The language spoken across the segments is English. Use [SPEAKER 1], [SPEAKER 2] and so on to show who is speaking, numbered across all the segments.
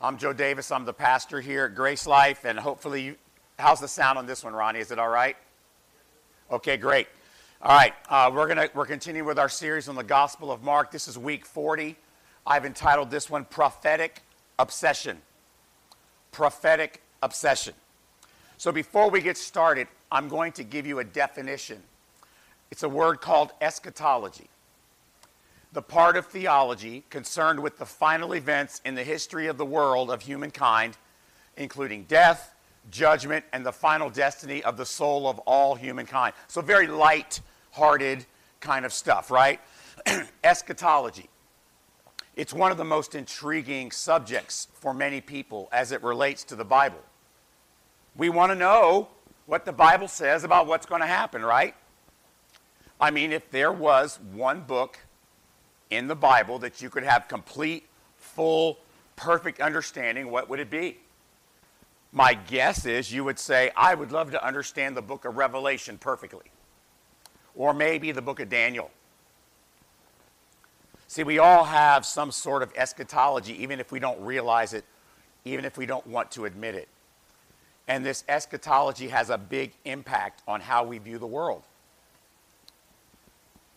[SPEAKER 1] I'm Joe Davis. I'm the pastor here at Grace Life, and hopefully, you, how's the sound on this one, Ronnie? Is it all right? Okay, great. All right, uh, we're gonna we're continuing with our series on the Gospel of Mark. This is week 40. I've entitled this one "Prophetic Obsession." Prophetic obsession. So before we get started, I'm going to give you a definition. It's a word called eschatology the part of theology concerned with the final events in the history of the world of humankind, including death, judgment, and the final destiny of the soul of all humankind. So, very light hearted kind of stuff, right? Eschatology. It's one of the most intriguing subjects for many people as it relates to the Bible. We want to know what the Bible says about what's going to happen, right? I mean, if there was one book in the Bible that you could have complete, full, perfect understanding, what would it be? My guess is you would say, I would love to understand the book of Revelation perfectly. Or maybe the book of Daniel. See, we all have some sort of eschatology, even if we don't realize it, even if we don't want to admit it. And this eschatology has a big impact on how we view the world.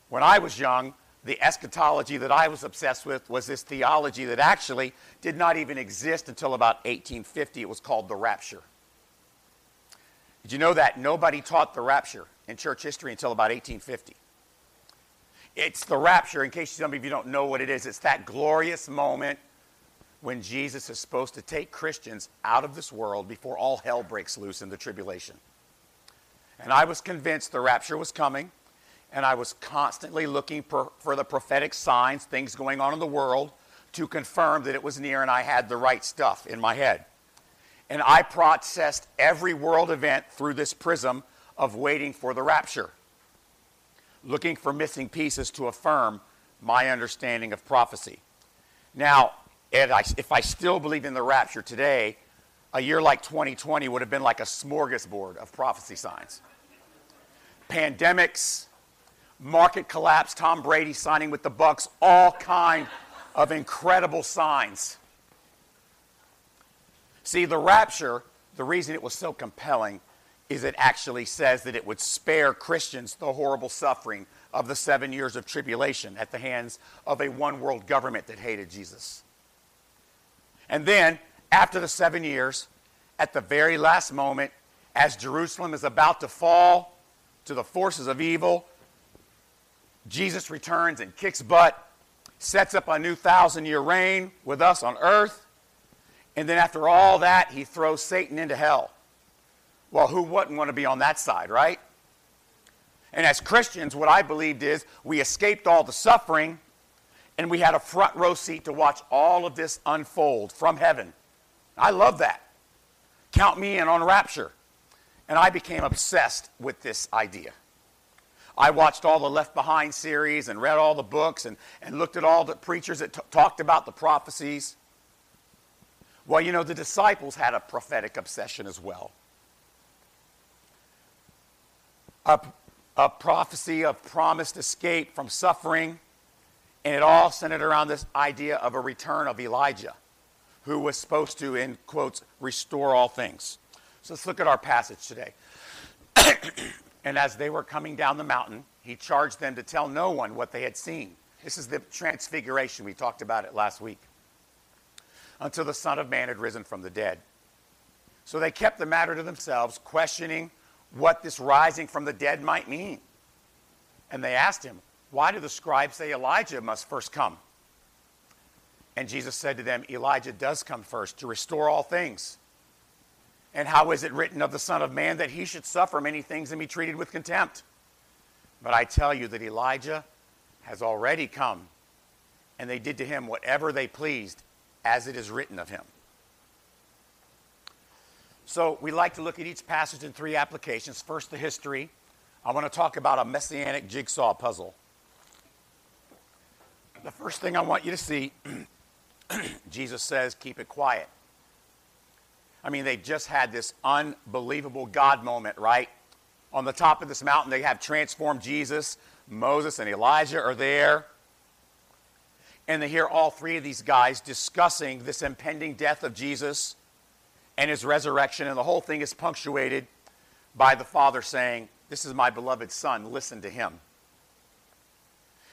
[SPEAKER 1] When I was young, the eschatology that I was obsessed with was this theology that actually did not even exist until about 1850. It was called the rapture. Did you know that nobody taught the rapture in church history until about 1850? It's the rapture, in case some of you don't know what it is, it's that glorious moment when Jesus is supposed to take Christians out of this world before all hell breaks loose in the tribulation. And I was convinced the rapture was coming and I was constantly looking for, for the prophetic signs, things going on in the world, to confirm that it was near and I had the right stuff in my head. And I processed every world event through this prism of waiting for the rapture, looking for missing pieces to affirm my understanding of prophecy. Now, if I still believe in the rapture today, a year like 2020 would have been like a smorgasbord of prophecy signs. Pandemics, market collapse, Tom Brady signing with the Bucks, all kind of incredible signs. See, the rapture, the reason it was so compelling is it actually says that it would spare Christians the horrible suffering of the seven years of tribulation at the hands of a one world government that hated Jesus. And then, after the seven years, at the very last moment, as Jerusalem is about to fall to the forces of evil, Jesus returns and kicks butt, sets up a new thousand year reign with us on earth. And then after all that, he throws Satan into hell. Well, who wouldn't want to be on that side, right? And as Christians, what I believed is we escaped all the suffering and we had a front row seat to watch all of this unfold from heaven. I love that. Count me in on rapture. And I became obsessed with this idea. I watched all the Left Behind series and read all the books and, and looked at all the preachers that t- talked about the prophecies. Well, you know, the disciples had a prophetic obsession as well. A, a prophecy of promised escape from suffering, and it all centered around this idea of a return of Elijah, who was supposed to, in quotes, restore all things. So let's look at our passage today. And as they were coming down the mountain, he charged them to tell no one what they had seen. This is the transfiguration. We talked about it last week. Until the Son of Man had risen from the dead. So they kept the matter to themselves, questioning what this rising from the dead might mean. And they asked him, Why do the scribes say Elijah must first come? And Jesus said to them, Elijah does come first to restore all things. And how is it written of the Son of Man that he should suffer many things and be treated with contempt? But I tell you that Elijah has already come, and they did to him whatever they pleased, as it is written of him. So we like to look at each passage in three applications. First, the history. I want to talk about a messianic jigsaw puzzle. The first thing I want you to see Jesus says, keep it quiet. I mean, they just had this unbelievable God moment, right? On the top of this mountain, they have transformed Jesus. Moses and Elijah are there. and they hear all three of these guys discussing this impending death of Jesus and his resurrection, and the whole thing is punctuated by the Father saying, This is my beloved Son, listen to him.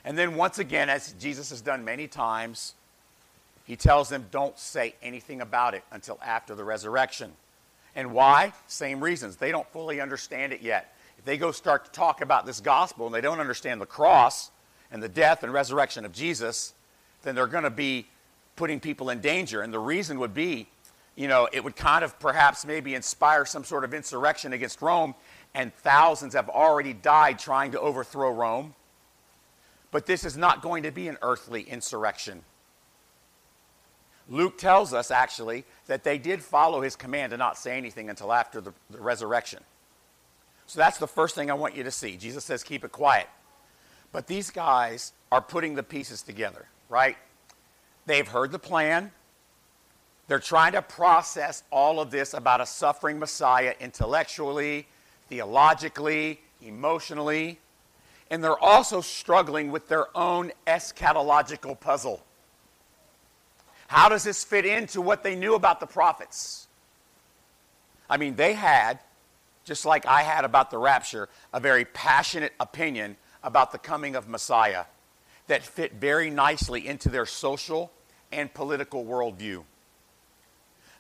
[SPEAKER 1] And then, once again, as Jesus has done many times, he tells them, Don't say anything about it until after the resurrection. And why? Same reasons. They don't fully understand it yet. If they go start to talk about this gospel and they don't understand the cross and the death and resurrection of Jesus, then they're going to be putting people in danger. And the reason would be, you know, it would kind of perhaps maybe inspire some sort of insurrection against Rome, and thousands have already died trying to overthrow Rome. But this is not going to be an earthly insurrection. Luke tells us actually that they did follow his command to not say anything until after the, the resurrection. So that's the first thing I want you to see. Jesus says, keep it quiet. But these guys are putting the pieces together right? They've heard the plan. They're trying to process all of this about a suffering Messiah intellectually, theologically, emotionally, and they're also struggling with their own eschatological puzzle. How does this fit into what they knew about the prophets? I mean, they had, just like I had about the rapture, a very passionate opinion about the coming of Messiah that fit very nicely into their social and political worldview.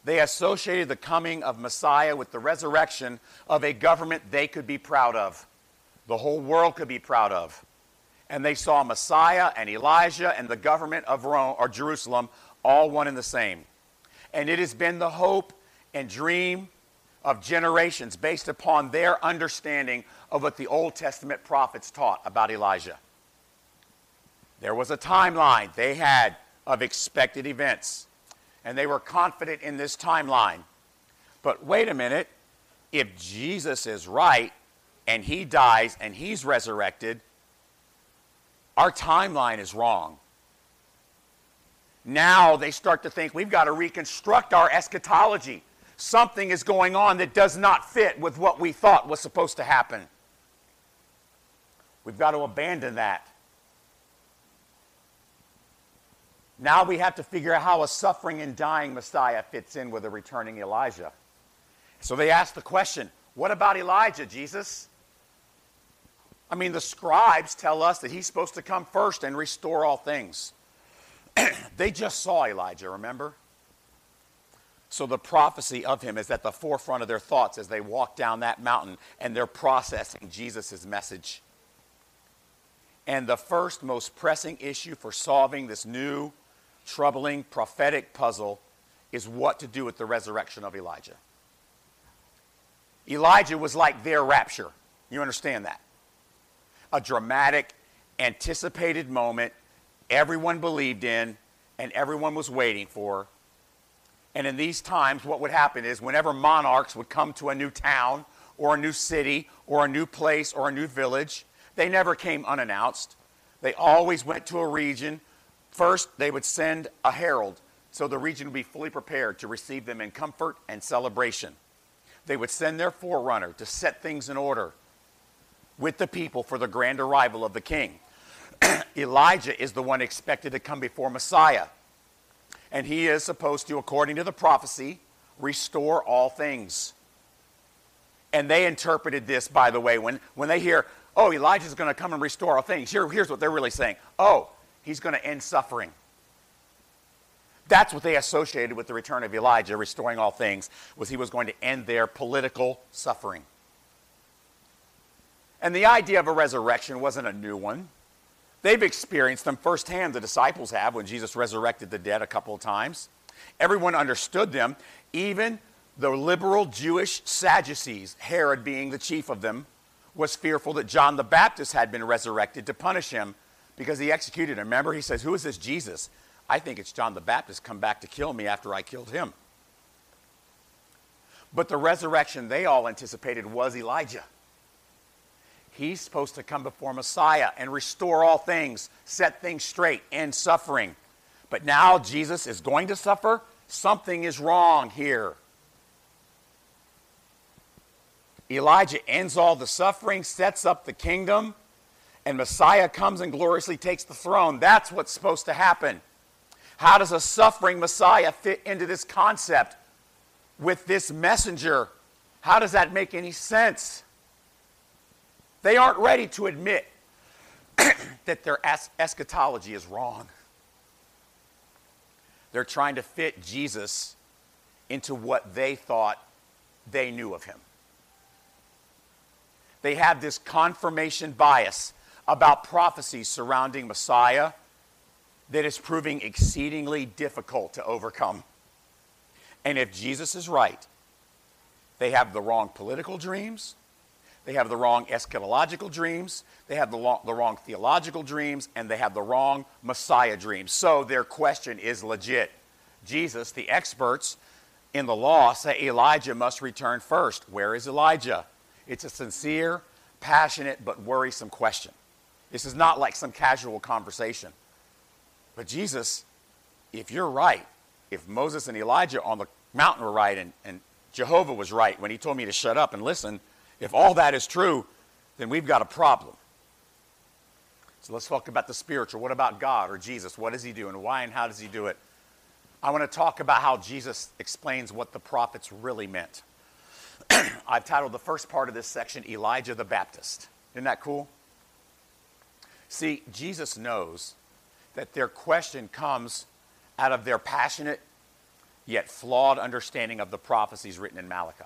[SPEAKER 1] They associated the coming of Messiah with the resurrection of a government they could be proud of, the whole world could be proud of. And they saw Messiah and Elijah and the government of Rome or Jerusalem all one and the same. And it has been the hope and dream of generations based upon their understanding of what the Old Testament prophets taught about Elijah. There was a timeline they had of expected events, and they were confident in this timeline. But wait a minute, if Jesus is right and he dies and he's resurrected, our timeline is wrong. Now they start to think we've got to reconstruct our eschatology. Something is going on that does not fit with what we thought was supposed to happen. We've got to abandon that. Now we have to figure out how a suffering and dying Messiah fits in with a returning Elijah. So they ask the question what about Elijah, Jesus? I mean, the scribes tell us that he's supposed to come first and restore all things. they just saw Elijah, remember? So the prophecy of him is at the forefront of their thoughts as they walk down that mountain and they're processing Jesus' message. And the first most pressing issue for solving this new troubling prophetic puzzle is what to do with the resurrection of Elijah. Elijah was like their rapture. You understand that? A dramatic, anticipated moment everyone believed in and everyone was waiting for. And in these times, what would happen is whenever monarchs would come to a new town or a new city or a new place or a new village, they never came unannounced. They always went to a region First, they would send a herald so the region would be fully prepared to receive them in comfort and celebration. They would send their forerunner to set things in order with the people for the grand arrival of the king. Elijah is the one expected to come before Messiah. And he is supposed to, according to the prophecy, restore all things. And they interpreted this, by the way, when, when they hear, oh, Elijah's going to come and restore all things, here, here's what they're really saying. Oh, he's going to end suffering. That's what they associated with the return of Elijah, restoring all things, was he was going to end their political suffering. And the idea of a resurrection wasn't a new one. They've experienced them firsthand, the disciples have, when Jesus resurrected the dead a couple of times. Everyone understood them, even the liberal Jewish Sadducees, Herod being the chief of them, was fearful that John the Baptist had been resurrected to punish him because he executed him. Remember, he says, Who is this Jesus? I think it's John the Baptist come back to kill me after I killed him. But the resurrection they all anticipated was Elijah. He's supposed to come before Messiah and restore all things, set things straight, end suffering. But now Jesus is going to suffer. Something is wrong here. Elijah ends all the suffering, sets up the kingdom, and Messiah comes and gloriously takes the throne. That's what's supposed to happen. How does a suffering Messiah fit into this concept with this messenger? How does that make any sense? They aren't ready to admit that their es- eschatology is wrong. They're trying to fit Jesus into what they thought they knew of him. They have this confirmation bias about prophecies surrounding Messiah that is proving exceedingly difficult to overcome. And if Jesus is right, they have the wrong political dreams, they have the wrong eschatological dreams, they have the, long, the wrong theological dreams, and they have the wrong Messiah dreams. So their question is legit. Jesus, the experts in the law, say Elijah must return first. Where is Elijah? It's a sincere, passionate, but worrisome question. This is not like some casual conversation. But Jesus, if you're right, if Moses and Elijah on the mountain were right and, and Jehovah was right when he told me to shut up and listen, if all that is true, then we've got a problem. So let's talk about the spiritual. What about God or Jesus? What does he do and why and how does he do it? I want to talk about how Jesus explains what the prophets really meant. I've titled the first part of this section Elijah the Baptist. Isn't that cool? See, Jesus knows that their question comes out of their passionate yet flawed understanding of the prophecies written in Malachi.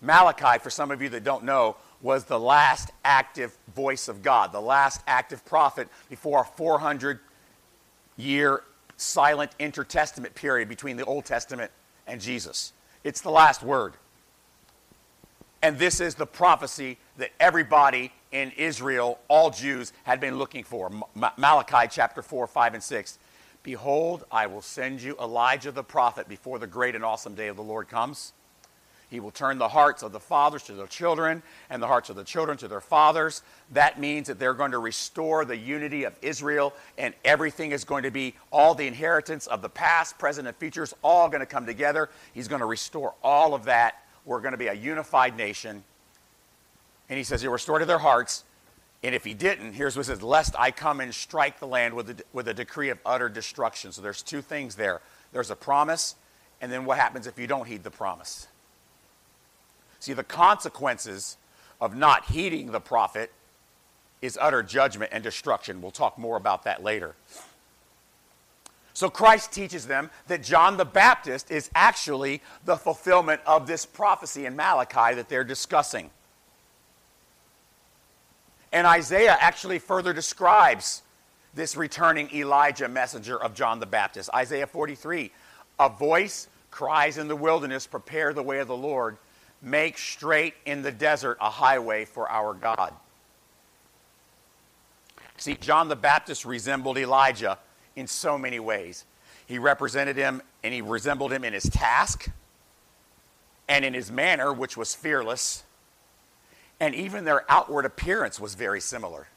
[SPEAKER 1] Malachi, for some of you that don't know, was the last active voice of God, the last active prophet before a 400 year silent intertestament period between the Old Testament and Jesus. It's the last word. And this is the prophecy that everybody in Israel, all Jews, had been looking for. Malachi chapter 4, 5, and 6. Behold, I will send you Elijah the prophet before the great and awesome day of the Lord comes. He will turn the hearts of the fathers to their children and the hearts of the children to their fathers. That means that they're going to restore the unity of Israel, and everything is going to be all the inheritance of the past, present, and future is all going to come together. He's going to restore all of that. We're going to be a unified nation. And he says, He'll restore to their hearts. And if he didn't, here's what it says Lest I come and strike the land with a, with a decree of utter destruction. So there's two things there there's a promise, and then what happens if you don't heed the promise? See, the consequences of not heeding the prophet is utter judgment and destruction. We'll talk more about that later. So Christ teaches them that John the Baptist is actually the fulfillment of this prophecy in Malachi that they're discussing. And Isaiah actually further describes this returning Elijah messenger of John the Baptist. Isaiah 43 A voice cries in the wilderness, Prepare the way of the Lord Make straight in the desert a highway for our God. See, John the Baptist resembled Elijah in so many ways. He represented him and he resembled him in his task and in his manner, which was fearless, and even their outward appearance was very similar.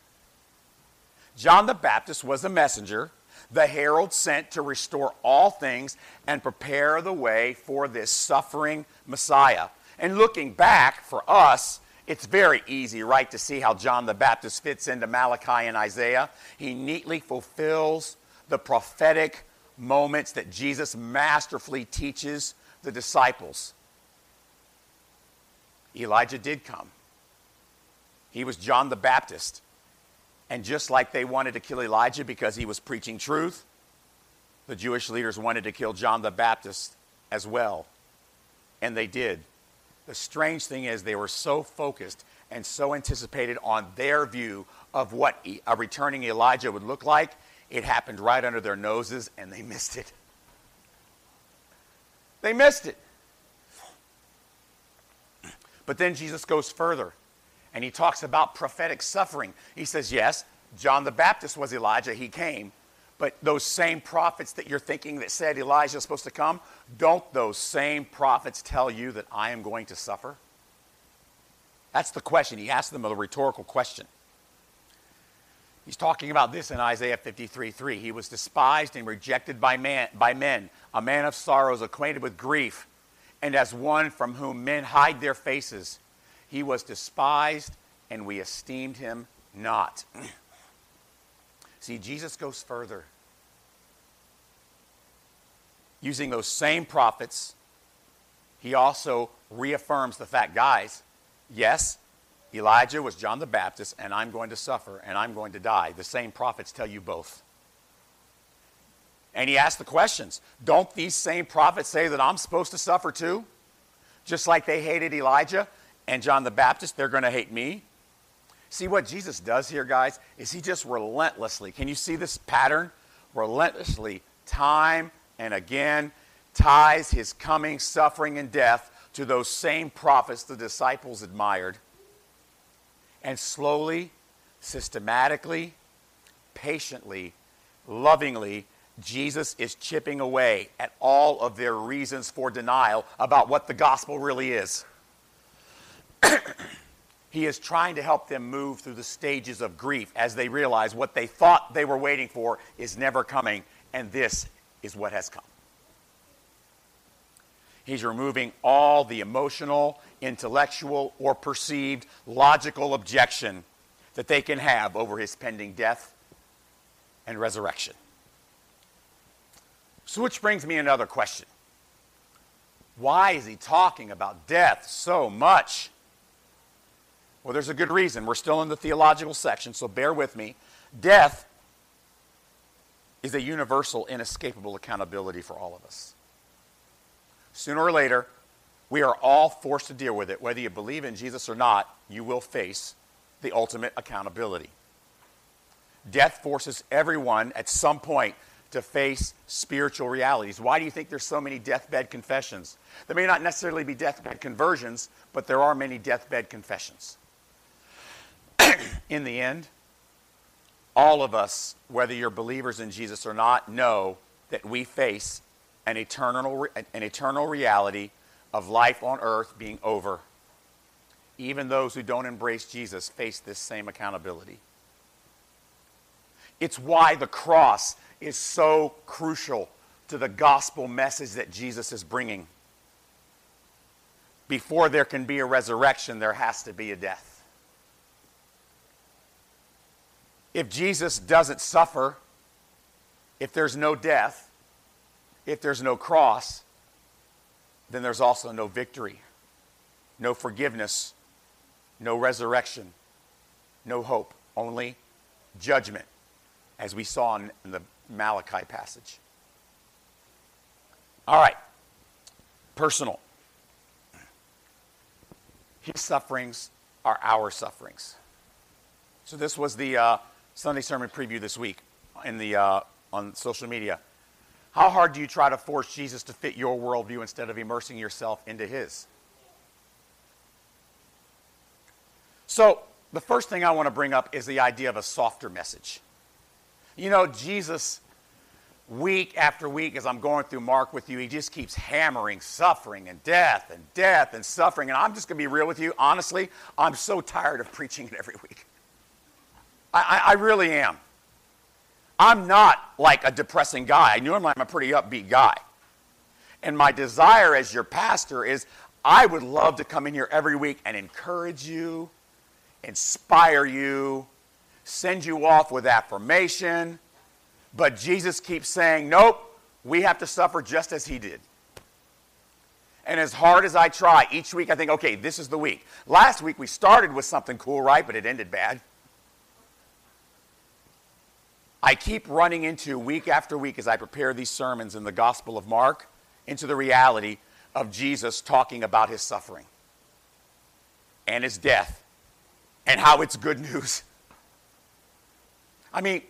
[SPEAKER 1] John the Baptist was a messenger, the herald sent to restore all things and prepare the way for this suffering Messiah. And looking back for us, it's very easy, right, to see how John the Baptist fits into Malachi and Isaiah. He neatly fulfills the prophetic moments that Jesus masterfully teaches the disciples. Elijah did come. He was John the Baptist. And just like they wanted to kill Elijah because he was preaching truth, the Jewish leaders wanted to kill John the Baptist as well. And they did. The strange thing is, they were so focused and so anticipated on their view of what a returning Elijah would look like, it happened right under their noses and they missed it. They missed it. But then Jesus goes further and he talks about prophetic suffering. He says, Yes, John the Baptist was Elijah, he came. But those same prophets that you're thinking that said Elijah is supposed to come, don't those same prophets tell you that I am going to suffer? That's the question. He asked them a rhetorical question. He's talking about this in Isaiah 53 3. He was despised and rejected by, man, by men, a man of sorrows, acquainted with grief, and as one from whom men hide their faces. He was despised, and we esteemed him not. See, Jesus goes further. Using those same prophets, he also reaffirms the fact, guys, yes, Elijah was John the Baptist, and I'm going to suffer, and I'm going to die. The same prophets tell you both. And he asked the questions Don't these same prophets say that I'm supposed to suffer too? Just like they hated Elijah and John the Baptist, they're going to hate me. See what Jesus does here, guys, is he just relentlessly, can you see this pattern? Relentlessly, time and again, ties his coming suffering and death to those same prophets the disciples admired. And slowly, systematically, patiently, lovingly, Jesus is chipping away at all of their reasons for denial about what the gospel really is. he is trying to help them move through the stages of grief as they realize what they thought they were waiting for is never coming, and this is what has come. He's removing all the emotional, intellectual, or perceived logical objection that they can have over his pending death and resurrection. So, which brings me another question. Why is he talking about death so much? Well, there's a good reason. We're still in the theological section, so bear with me. Death is a universal, inescapable accountability for all of us. Sooner or later, we are all forced to deal with it. Whether you believe in Jesus or not, you will face the ultimate accountability. Death forces everyone at some point to face spiritual realities. Why do you think there's so many deathbed confessions? There may not necessarily be deathbed conversions, but there are many deathbed confessions. in the end, all of us, whether you're believers in Jesus or not, know that we face an eternal, an eternal reality of life on earth being over. Even those who don't embrace Jesus face this same accountability. It's why the cross is so crucial to the gospel message that Jesus is bringing. Before there can be a resurrection, there has to be a death. If Jesus doesn't suffer, if there's no death, if there's no cross, then there's also no victory, no forgiveness, no resurrection, no hope, only judgment, as we saw in, the Malachi passage. All right, personal. His sufferings are our sufferings. So this was the uh, Sunday sermon preview this week in the, uh, on social media. How hard do you try to force Jesus to fit your worldview instead of immersing yourself into his? So, the first thing I want to bring up is the idea of a softer message. You know, Jesus, week after week, as I'm going through Mark with you, he just keeps hammering suffering and death and death and suffering. And I'm just going to be real with you. Honestly, I'm so tired of preaching it every week. I, I, really am. I'm not like a depressing guy. I normally, I'm a pretty upbeat guy. And my desire as your pastor is I would love to come in here every week and encourage you, inspire you, send you off with affirmation. But Jesus keeps saying, nope, we have to suffer just as he did. And as hard as I try, each week I think, okay, this is the week. Last week we started with something cool, right? But it ended bad. I keep running into week after week as I prepare these sermons in the Gospel of Mark into the reality of Jesus talking about his suffering and his death and how it's good news. I mean,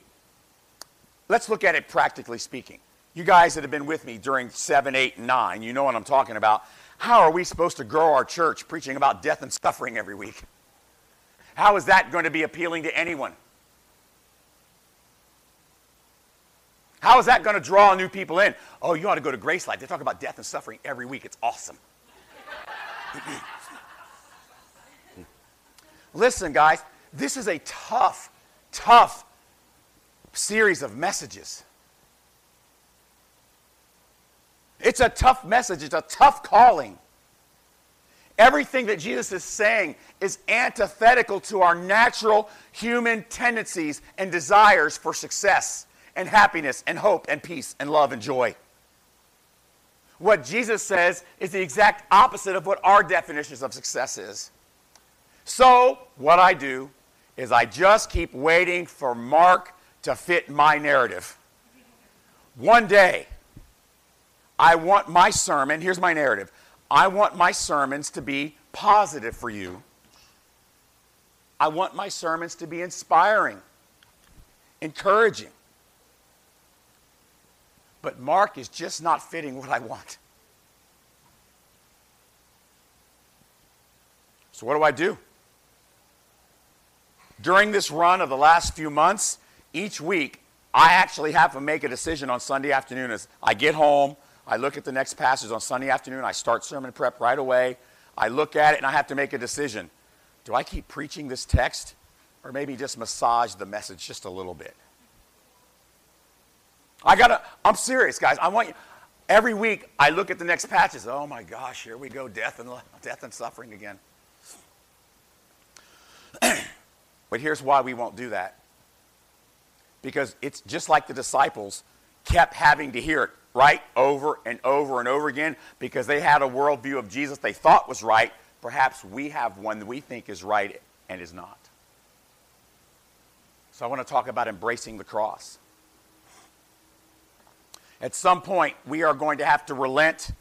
[SPEAKER 1] let's look at it practically speaking. You guys that have been with me during 7, 8, and 9, you know what I'm talking about. How are we supposed to grow our church preaching about death and suffering every week? How is that going to be appealing to anyone? How is that going to draw new people in? Oh, you ought to go to Grace Life. They talk about death and suffering every week. It's awesome. Listen, guys, this is a tough, tough series of messages. It's a tough message, it's a tough calling. Everything that Jesus is saying is antithetical to our natural human tendencies and desires for success and happiness and hope and peace and love and joy. What Jesus says is the exact opposite of what our definitions of success is. So, what I do is I just keep waiting for Mark to fit my narrative. One day, I want my sermon, here's my narrative. I want my sermons to be positive for you. I want my sermons to be inspiring, encouraging. But Mark is just not fitting what I want. So, what do I do? During this run of the last few months, each week, I actually have to make a decision on Sunday afternoon as I get home, I look at the next passage on Sunday afternoon. I start sermon prep right away. I look at it and I have to make a decision. Do I keep preaching this text or maybe just massage the message just a little bit? I gotta, I'm serious, guys. I want you, every week I look at the next passage. Oh my gosh, here we go, death and, death and suffering again. but here's why we won't do that. Because it's just like the disciples kept having to hear it right over and over and over again because they had a worldview of Jesus they thought was right. Perhaps we have one that we think is right and is not. So I want to talk about embracing the cross. At some point, we are going to have to relent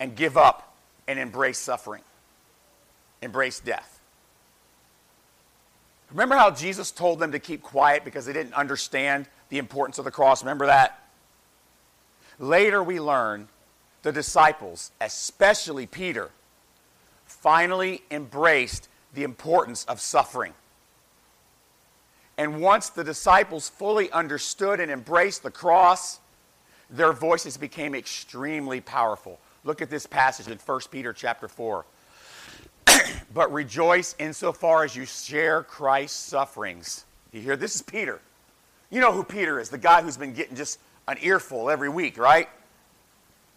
[SPEAKER 1] and give up and embrace suffering, embrace death. Remember how Jesus told them to keep quiet because they didn't understand the importance of the cross? Remember that? Later, we learn the disciples, especially Peter, finally embraced the importance of suffering. And once the disciples fully understood and embraced the cross, their voices became extremely powerful. Look at this passage in 1 Peter chapter 4. but rejoice insofar as you share Christ's sufferings. You hear? This is Peter. You know who Peter is, the guy who's been getting just an earful every week, right?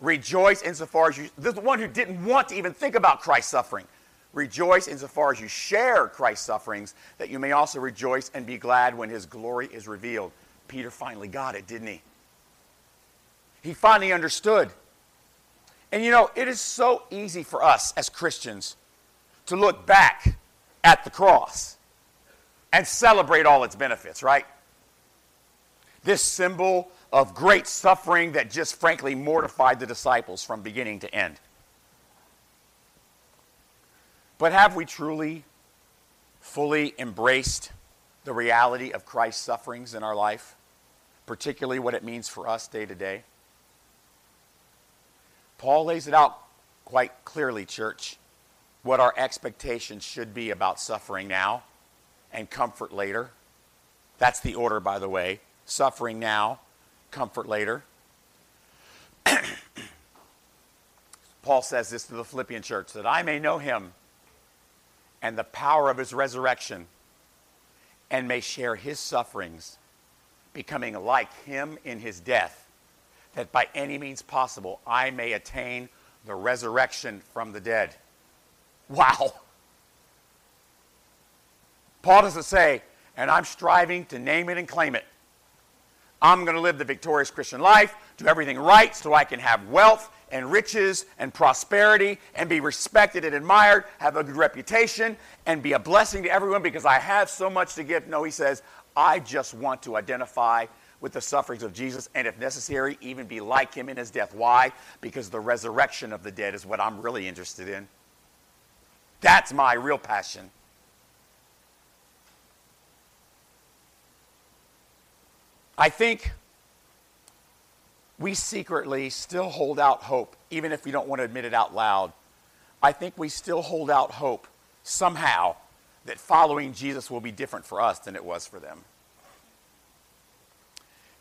[SPEAKER 1] Rejoice insofar as you, the one who didn't want to even think about Christ's suffering. Rejoice insofar as you share Christ's sufferings, that you may also rejoice and be glad when his glory is revealed. Peter finally got it, didn't he? He finally understood. And you know, it is so easy for us as Christians to look back at the cross and celebrate all its benefits, right? This symbol of great suffering that just frankly mortified the disciples from beginning to end. But have we truly, fully embraced the reality of Christ's sufferings in our life, particularly what it means for us day to day? Paul lays it out quite clearly, church, what our expectations should be about suffering now and comfort later. That's the order, by the way. Suffering now comfort later. Paul says this to the Philippian church that I may know him and the power of his resurrection and may share his sufferings, becoming like him in his death, that by any means possible I may attain the resurrection from the dead. Wow. Paul doesn't say, and I'm striving to name it and claim it. I'm going to live the victorious Christian life, do everything right so I can have wealth and riches and prosperity and be respected and admired, have a good reputation, and be a blessing to everyone because I have so much to give. No, he says, I just want to identify with the sufferings of Jesus and, if necessary, even be like him in his death. Why? Because the resurrection of the dead is what I'm really interested in. That's my real passion. I think we secretly still hold out hope, even if we don't want to admit it out loud. I think we still hold out hope somehow that following Jesus will be different for us than it was for them.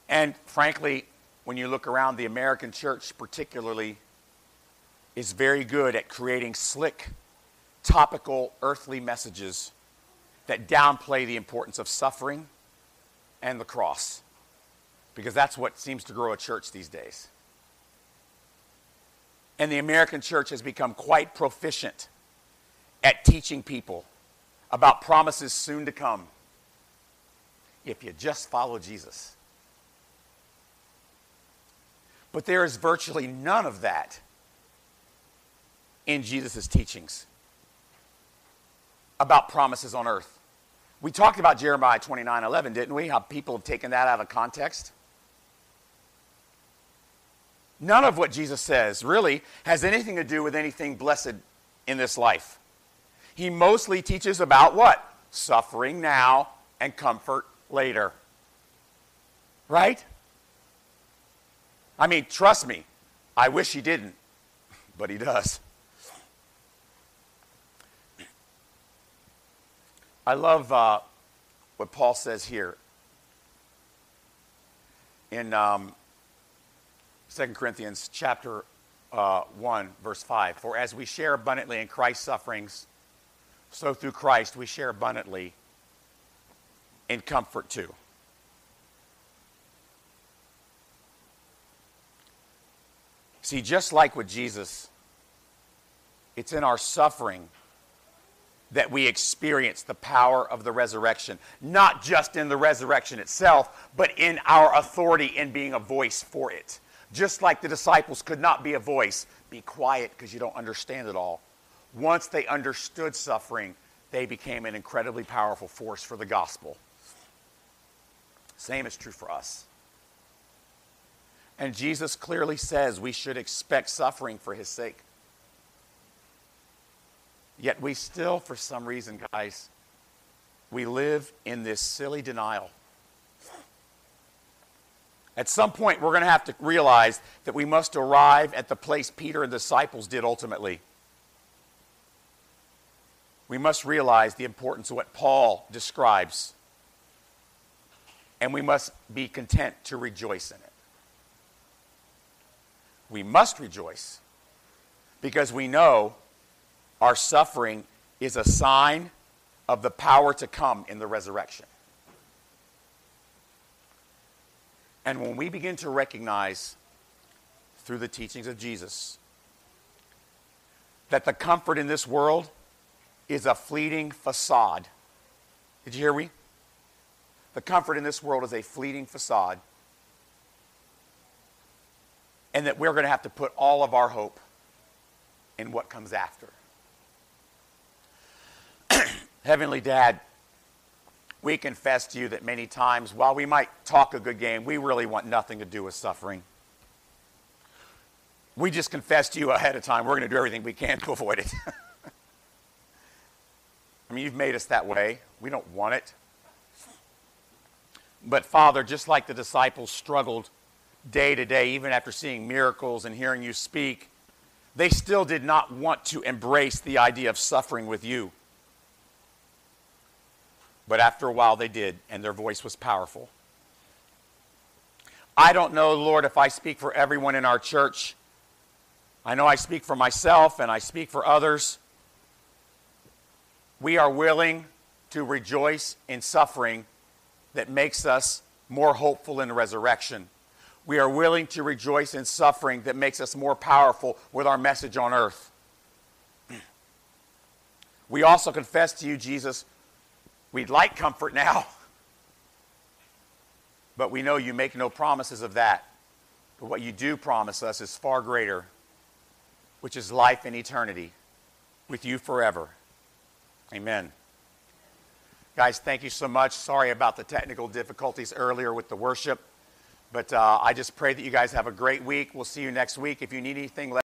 [SPEAKER 1] And frankly, when you look around, the American church, particularly, is very good at creating slick, topical, earthly messages that downplay the importance of suffering and the cross because that's what seems to grow a church these days. And the American church has become quite proficient at teaching people about promises soon to come if you just follow Jesus. But there is virtually none of that in Jesus' teachings about promises on earth. We talked about Jeremiah 29 11, didn't we? How people have taken that out of context. None of what Jesus says really has anything to do with anything blessed in this life. He mostly teaches about what? Suffering now and comfort later. Right? I mean, trust me, I wish he didn't, but he does. I love uh, what Paul says here in um, 2 Corinthians chapter uh, 1, verse 5. For as we share abundantly in Christ's sufferings, so through Christ we share abundantly in comfort too. See, just like with Jesus, it's in our suffering that we experience the power of the resurrection. Not just in the resurrection itself, but in our authority in being a voice for it. Just like the disciples could not be a voice, be quiet because you don't understand it all. Once they understood suffering, they became an incredibly powerful force for the gospel. Same is true for us. And Jesus clearly says we should expect suffering for his sake. Yet we still, for some reason, guys, we live in this silly denial. At some point, we're going to have to realize that we must arrive at the place Peter and the disciples did ultimately. We must realize the importance of what Paul describes, and we must be content to rejoice in it we must rejoice because we know our suffering is a sign of the power to come in the resurrection. And when we begin to recognize through the teachings of Jesus that the comfort in this world is a fleeting facade. Did you hear me? The comfort in this world is a fleeting facade and that we're going to have to put all of our hope in what comes after. Heavenly Dad, we confess to you that many times, while we might talk a good game, we really want nothing to do with suffering. We just confess to you ahead of time, we're going to do everything we can to avoid it. I mean, you've made us that way. We don't want it. But, Father, just like the disciples struggled day to day, even after seeing miracles and hearing you speak, they still did not want to embrace the idea of suffering with you. But after a while, they did, and their voice was powerful. I don't know, Lord, if I speak for everyone in our church. I know I speak for myself and I speak for others. We are willing to rejoice in suffering that makes us more hopeful in resurrection we are willing to rejoice in suffering that makes us more powerful with our message on earth. We also confess to you, Jesus, we'd like comfort now, but we know you make no promises of that. But what you do promise us is far greater, which is life in eternity with you forever. Amen. Guys, thank you so much. Sorry about the technical difficulties earlier with the worship. But uh, I just pray that you guys have a great week. We'll see you next week. If you need anything, let